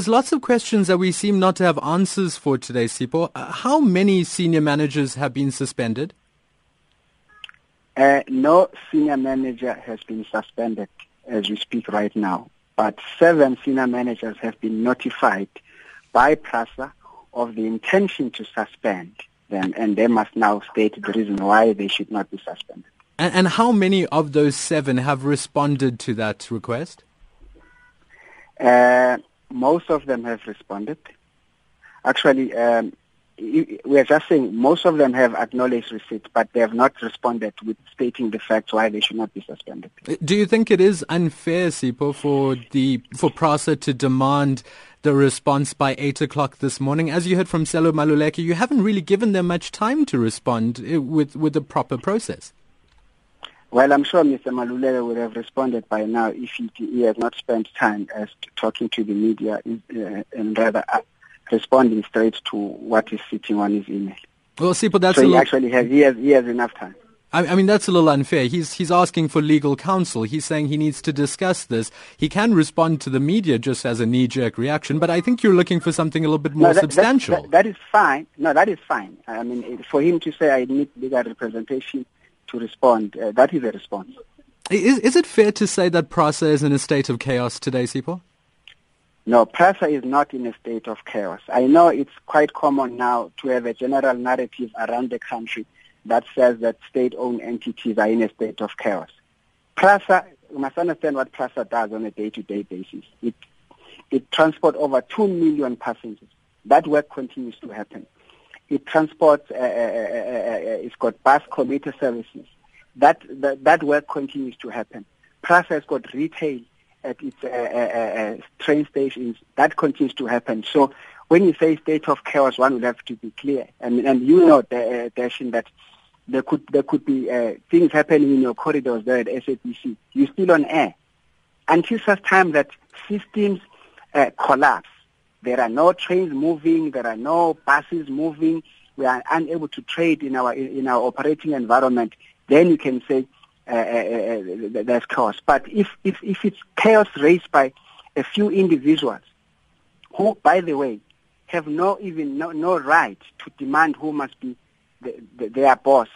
There's lots of questions that we seem not to have answers for today, Sipho. Uh, how many senior managers have been suspended? Uh, no senior manager has been suspended as we speak right now, but seven senior managers have been notified by PRASA of the intention to suspend them, and they must now state the reason why they should not be suspended. And, and how many of those seven have responded to that request? Uh, most of them have responded. Actually, um, we are just saying most of them have acknowledged receipt, but they have not responded with stating the facts why they should not be suspended. Do you think it is unfair, Sipho, for the for PRASA to demand the response by eight o'clock this morning? As you heard from Sello Maluleke, you haven't really given them much time to respond eh, with with the proper process. Well, I'm sure Mr. Maluleke would have responded by now if he, he has not spent time as talking to the media uh, and rather uh, responding straight to what is sitting on his email. Well, see, but that's so he little... actually has he has he has enough time. I, I mean, that's a little unfair. He's he's asking for legal counsel. He's saying he needs to discuss this. He can respond to the media just as a knee-jerk reaction, but I think you're looking for something a little bit more no, that, substantial. That, that is fine. No, that is fine. I mean, for him to say I need legal representation to respond. Uh, that is a response. Is, is it fair to say that PRASA is in a state of chaos today, Sipho? No, PRASA is not in a state of chaos. I know it's quite common now to have a general narrative around the country that says that state-owned entities are in a state of chaos. PRASA, you must understand what PRASA does on a day-to-day basis. It, it transports over 2 million passengers. That work continues to happen. It transports, uh, uh, uh, uh, it's got bus commuter services. That, that, that work continues to happen. PRASA has got retail at its uh, train stations. That continues to happen. So when you say state of chaos, one would have to be clear. And, and you know, Dashin, that there could there could be things happening in your corridors there at SABC. You're still on air until such time that systems collapse there are no trains moving. There are no buses moving. We are unable to trade in our in our operating environment. Then you can say uh, uh, uh, there's chaos. But if, if if it's chaos raised by a few individuals, who, by the way, have no even no, no right to demand who must be the, the, their boss,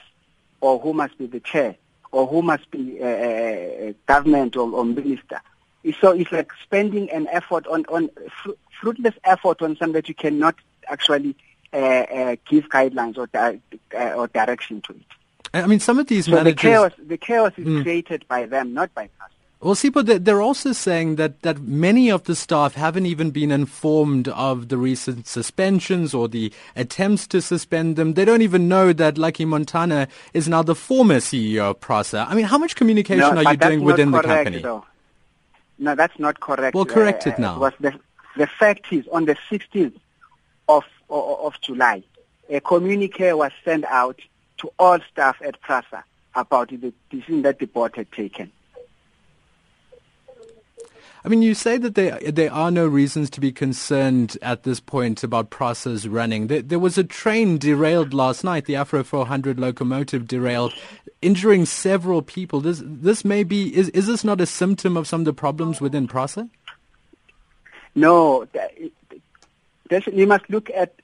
or who must be the chair, or who must be a, a government or, or minister. So it's like spending an effort on, on fruitless effort on something that you cannot actually uh, uh, give guidelines or, di- uh, or direction to it. I mean, some of these so managers... The chaos, the chaos is mm. created by them, not by us. Well, see, but they're also saying that, that many of the staff haven't even been informed of the recent suspensions or the attempts to suspend them. They don't even know that Lucky Montana is now the former CEO of PRASA. I mean, how much communication no, are you doing within correct, the company? Though. No, that's not correct. Well, correct it uh, now. Was the, the fact is, on the 16th of, of, of July, a communique was sent out to all staff at PRASA about the decision that the board had taken. I mean, you say that there there are no reasons to be concerned at this point about PRASA's running. There, there was a train derailed last night, the Afro 400 locomotive derailed, injuring several people. This this may be is is this not a symptom of some of the problems within PRASA? No, you must look at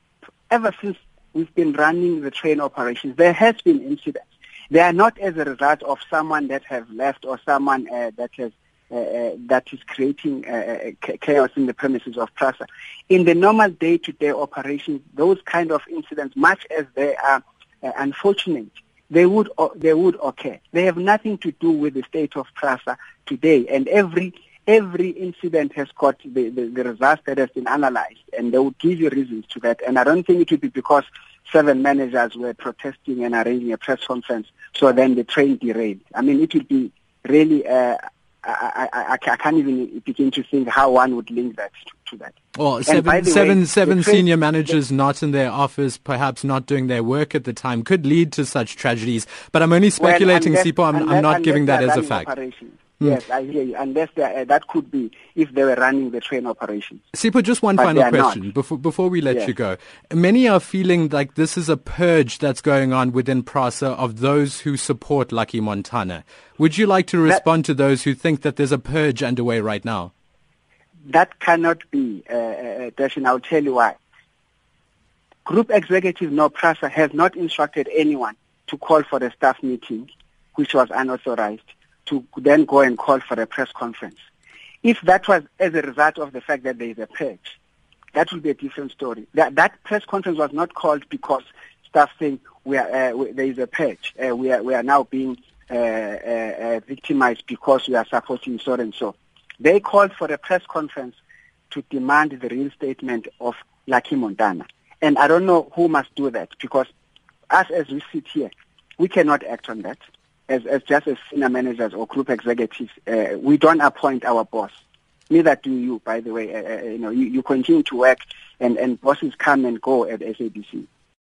ever since we've been running the train operations. There has been incidents. They are not as a result of someone that has left or someone uh, that has uh, uh, that is creating uh, chaos in the premises of PRASA. In the normal day-to-day operations, those kind of incidents, much as they are unfortunate, they would they would occur. They have nothing to do with the state of PRASA today, and every every incident has got the, the, the results that have been analyzed, and they will give you reasons to that. And I don't think it would be because seven managers were protesting and arranging a press conference, so then the train derailed. I mean, it would be really uh, I, I, I, can't even begin to think how one would link that to, to that. Well, seven, seven, way, seven senior managers the, not in their office, perhaps not doing their work at the time, could lead to such tragedies. But I'm only speculating, well, unless, Sipho. I'm, unless, I'm not giving that as a fact. Mm. Yes, I hear you. Unless uh, that could be if they were running the train operations. Sipho, just one but final question before before we let yes. you go. Many are feeling like this is a purge that's going on within PRASA of those who support Lucky Montana. Would you like to respond that, to those who think that there's a purge underway right now? That cannot be, uh, uh, and I'll tell you why. Group Executive No PRASA has not instructed anyone to call for the staff meeting, which was unauthorized, to then go and call for a press conference. If that was as a result of the fact that there is a purge, that would be a different story. That, that press conference was not called because staff saying we are, uh, we, there is a purge. Uh, we, are, we are now being uh, uh, uh, victimized because we are supporting so and so. They called for a press conference to demand the reinstatement of Lucky Montana. And I don't know who must do that because us as we sit here, we cannot act on that. As, as just as senior managers or group executives, uh, we don't appoint our boss. Neither do you, by the way. Uh, uh, you know, you, you continue to work and, and bosses come and go at SABC.